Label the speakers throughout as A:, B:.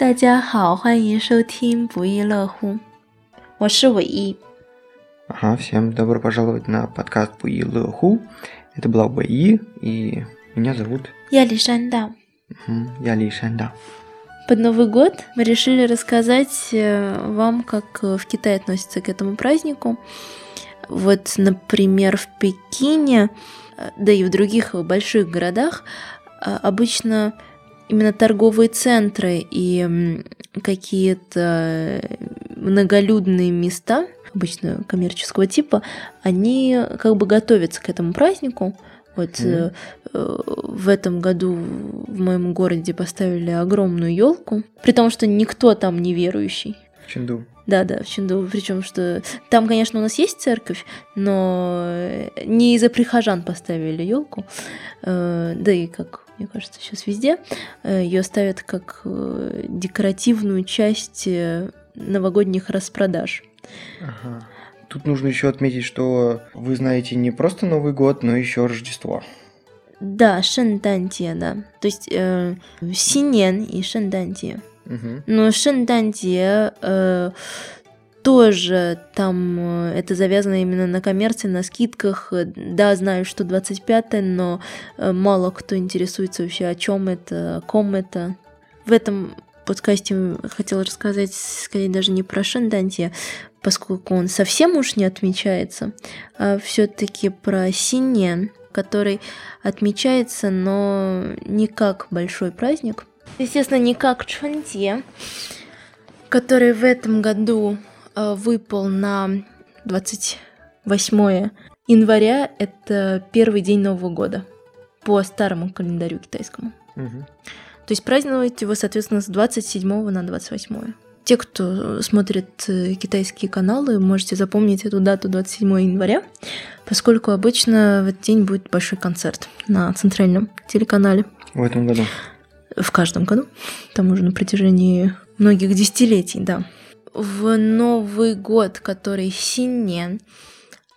A: 大家好，欢迎收听不亦乐乎，我是伟一。
B: Ага, всем добро пожаловать на подкаст Пуи Ху. Это была Уэи, и меня зовут
A: 亚历山大。
B: мгм, я Ли Шанда.
A: Под Новый год мы решили рассказать э, вам, как э, в Китае относятся к этому празднику. Вот, например, в Пекине, э, да и в других больших городах э, обычно именно торговые центры и какие-то э, многолюдные места, обычно коммерческого типа, они как бы готовятся к этому празднику. Вот
B: Мгм.
A: э, э, в этом году в моем городе поставили огромную елку, при том, что никто там не верующий.
B: В Ченду.
A: Да, да, в Ченду. Причем, что там, конечно, у нас есть церковь, но э, не из-за прихожан поставили елку. Да и как мне кажется, сейчас везде. Э, Ее ставят как э, декоративную часть э, новогодних распродаж.
B: Ага. Тут нужно еще отметить, что вы знаете не просто Новый год, но еще Рождество.
A: Да, Шэнтанте, да. То есть э, Синьян и Шэнтанте.
B: Угу.
A: Но Шэнтанте э, тоже там э, это завязано именно на коммерции, на скидках. Да, знаю, что 25 но э, мало кто интересуется вообще, о чем это, о ком это. В этом подкасте хотела рассказать, скорее, даже не про Шенданте, поскольку он совсем уж не отмечается, а все-таки про Синьян, который отмечается, но не как большой праздник. Естественно, не как Чхунте, который в этом году выпал на 28 января. Это первый день Нового года по старому календарю китайскому.
B: Мгм.
A: То есть праздновать его, соответственно, с 27 на 28. Те, кто смотрит э, китайские каналы, можете запомнить эту дату 27 января, поскольку обычно в этот день будет большой концерт на центральном телеканале
B: В этом году.
A: в каждом году, там уже на протяжении многих десятилетий, да. В Новый год, который Синьен,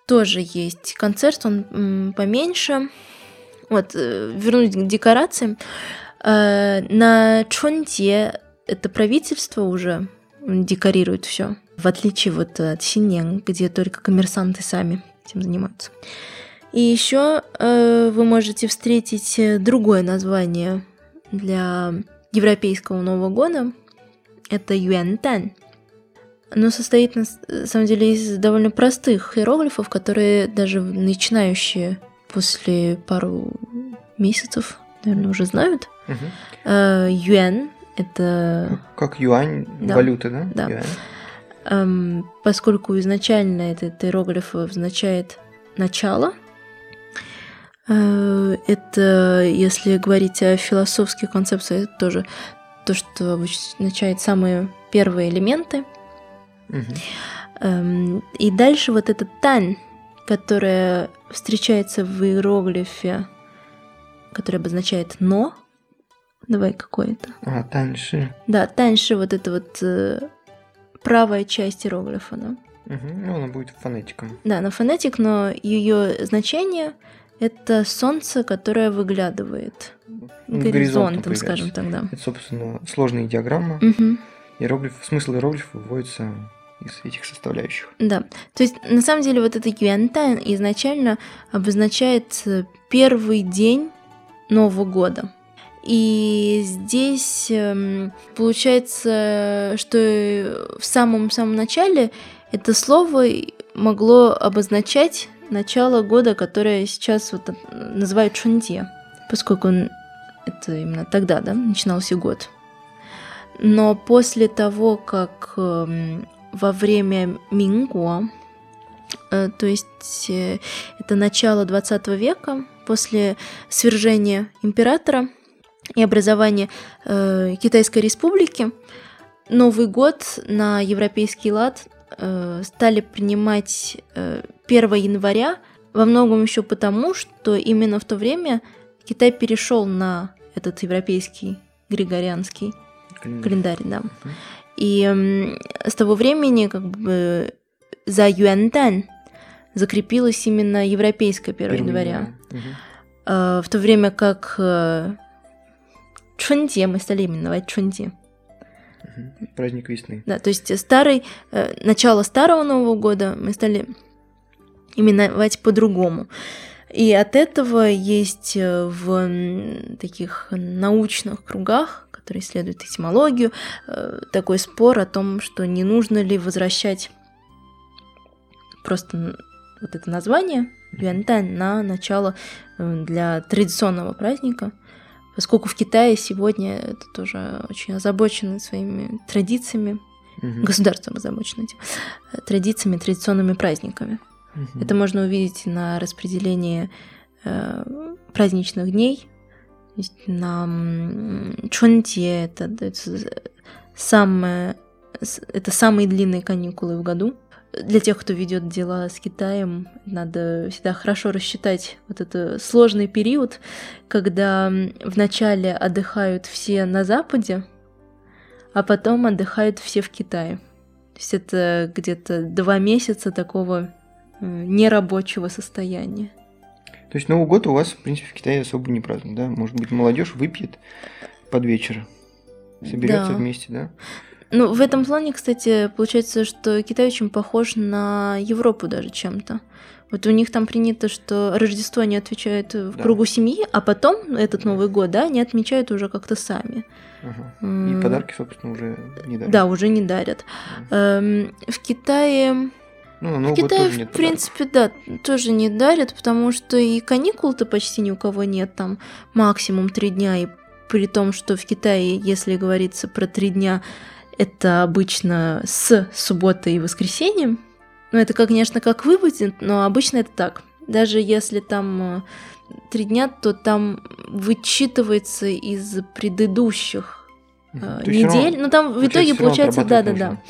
A: тоже есть концерт, он поменьше. Вот, э, вернусь к декорациям. Э, На Чунте это правительство уже декорирует все, в отличие вот от Синьен, где только коммерсанты сами этим занимаются. И еще вы можете встретить э, другое название для европейского Нового года. Это Юэнтань. Оно состоит, на самом деле, из довольно простых иероглифов, которые даже начинающие после пару месяцев, наверное, уже знают.
B: Мгм.
A: Э, Юэн — это
B: Как юань,
A: Да.
B: валюта, да?
A: Да.
B: Юань.
A: Эм, поскольку изначально этот иероглиф означает начало, э, это, если говорить о философских концепциях, это тоже то, что означает самые первые элементы. Эм, И дальше вот этот тань, которая встречается в иероглифе, который обозначает но. Давай какой это?
B: А, таньши.
A: Да, таньше вот это вот э, правая часть иероглифа, да.
B: Мгм. Ну, она будет фонетиком.
A: Да, на фонетик, но ее значение это солнце, которое выглядывает
B: горизонтом
A: горизонтом, скажем так, да.
B: Это, собственно, сложная диаграмма.
A: Мгм.
B: Иероглиф, смысл иероглифа выводится из этих составляющих.
A: Да, то есть на самом деле вот это юантань изначально обозначает э, первый день Нового года. И здесь эм, получается, что в самом-самом начале это слово могло обозначать начало года, которое сейчас вот называют Чунде, поскольку он- это именно тогда, да, начинался год. Но после того, как эм, во время Мингуа, э, то есть э, это начало 20 века, после свержения императора и образования э, Китайской республики, Новый год на европейский лад стали принимать э, 1 января, во многом еще потому, что именно в то время Китай перешел на этот европейский григорианский календарь, да. И с того времени как бы за Юэнтань закрепилось именно европейское 1
B: Первый
A: января. Э, В то время как э, Чунде мы стали именовать Чунде.
B: Мгм. Праздник весны.
A: Да, то есть старый, э, начало старого Нового года мы стали именовать по-другому. И от этого есть в таких научных кругах, которые исследуют этимологию, э, такой спор о том, что не нужно ли возвращать просто вот это название Юантань на начало э, для традиционного праздника, поскольку в Китае сегодня это тоже очень озабочены своими традициями,
B: Мгм.
A: государство озабочено этим, э, традициями, традиционными праздниками.
B: Мгм.
A: Это можно увидеть на распределении праздничных дней. На Чунте это, это самое, это самые длинные каникулы в году. Для тех, кто ведет дела с Китаем, надо всегда хорошо рассчитать вот этот сложный период, когда вначале отдыхают все на Западе, а потом отдыхают все в Китае. То есть это где-то два месяца такого э, нерабочего состояния.
B: То есть Новый год у вас, в принципе, в Китае особо не празднуют, да? Может быть, молодежь выпьет под вечер, соберется
A: Да.
B: вместе, да?
A: Ну, в этом плане, кстати, получается, что Китай очень похож на Европу даже чем-то. Вот у них там принято, что Рождество они отвечают в
B: Да.
A: кругу семьи, а потом этот Новый год, да, они отмечают уже как-то сами. М,
B: И подарки, собственно, уже не дарят.
A: Да, уже не дарят. Эм, в Китае,
B: Ну, на
A: в Китае, в принципе, да, тоже не дарят, потому что и каникул-то почти ни у кого нет, там максимум три дня, и при том, что в Китае, если говорится про три дня, это обычно с субботы и воскресеньем. Ну, это, конечно, как выпадет, но обычно это так. Даже если там э, три дня, то там вычитывается из предыдущих. Э, недель. Ну, там в итоге получается,
B: отрабатывать
A: да-да-да.
B: нужно.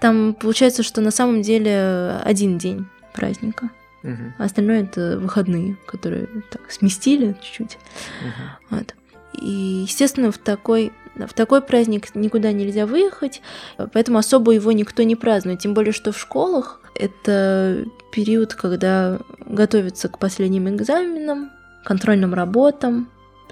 A: Там получается, что на самом деле один день праздника,
B: Мгм.
A: а остальное это выходные, которые так сместили чуть-чуть.
B: Мгм.
A: Вот. И, естественно, в такой, в такой праздник никуда нельзя выехать, поэтому особо его никто не празднует. Тем более, что в школах это период, когда готовятся к последним экзаменам, контрольным работам,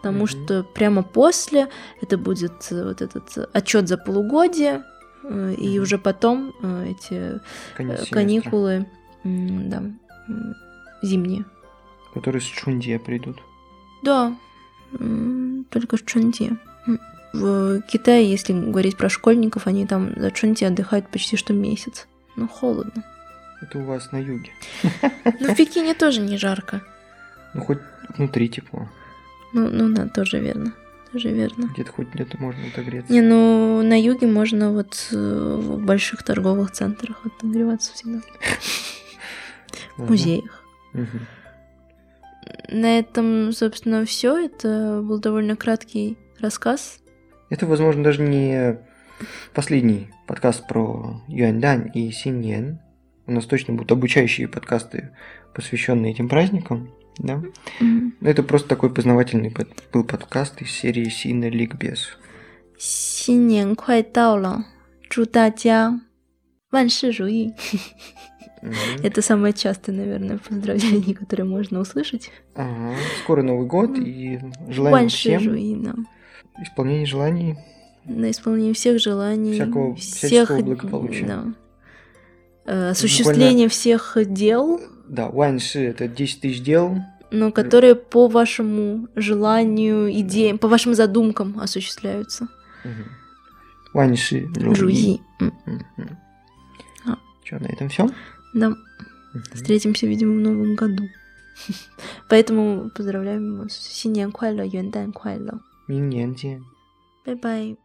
A: потому
B: Мгм.
A: что прямо после это будет э, вот этот отчет за полугодие, э, и
B: Мгм.
A: уже потом э, эти э,
B: Конец
A: каникулы, да, зимние.
B: Которые с Чунде придут.
A: Да, только в Чунте. М, В Китае, если говорить про школьников, они там за Чунте отдыхают почти что месяц. Ну, холодно.
B: Это у вас на юге.
A: Но в Пекине тоже не жарко.
B: Ну, хоть внутри тепло.
A: Ну, ну да, тоже верно. Тоже верно.
B: Где-то хоть где-то можно отогреться.
A: Не, ну на юге можно вот э, в больших торговых центрах отогреваться всегда. В музеях. На этом, собственно, все. Это был довольно краткий рассказ.
B: Это, возможно, даже не последний подкаст про Юаньдань и Синьен. У нас точно будут обучающие подкасты, посвященные этим праздникам. Да?
A: Мгм.
B: Но это просто такой познавательный под- был подкаст из серии Сина Ликбез.
A: 新年快到了，祝大家万事如意。
B: Мгм.
A: Это самое частое, наверное, поздравление, которое можно услышать.
B: Ага. Скоро Новый год, и желаем
A: 万事
B: всем
A: 如意呢，
B: исполнения желаний.
A: на исполнение всех желаний,
B: Всякого-
A: всех
B: всяческого благополучия.
A: да. Э, осуществление всех дел,
B: да, ванши – это 10 тысяч дел,
A: но которые по вашему желанию, идеям, по вашим задумкам осуществляются.
B: Ваньши.
A: Жуи.
B: Что, на этом все?
A: Да. Встретимся, видимо, в новом году. Поэтому поздравляем вас. 新年快乐，元旦快乐。
B: 明年
A: 拜拜。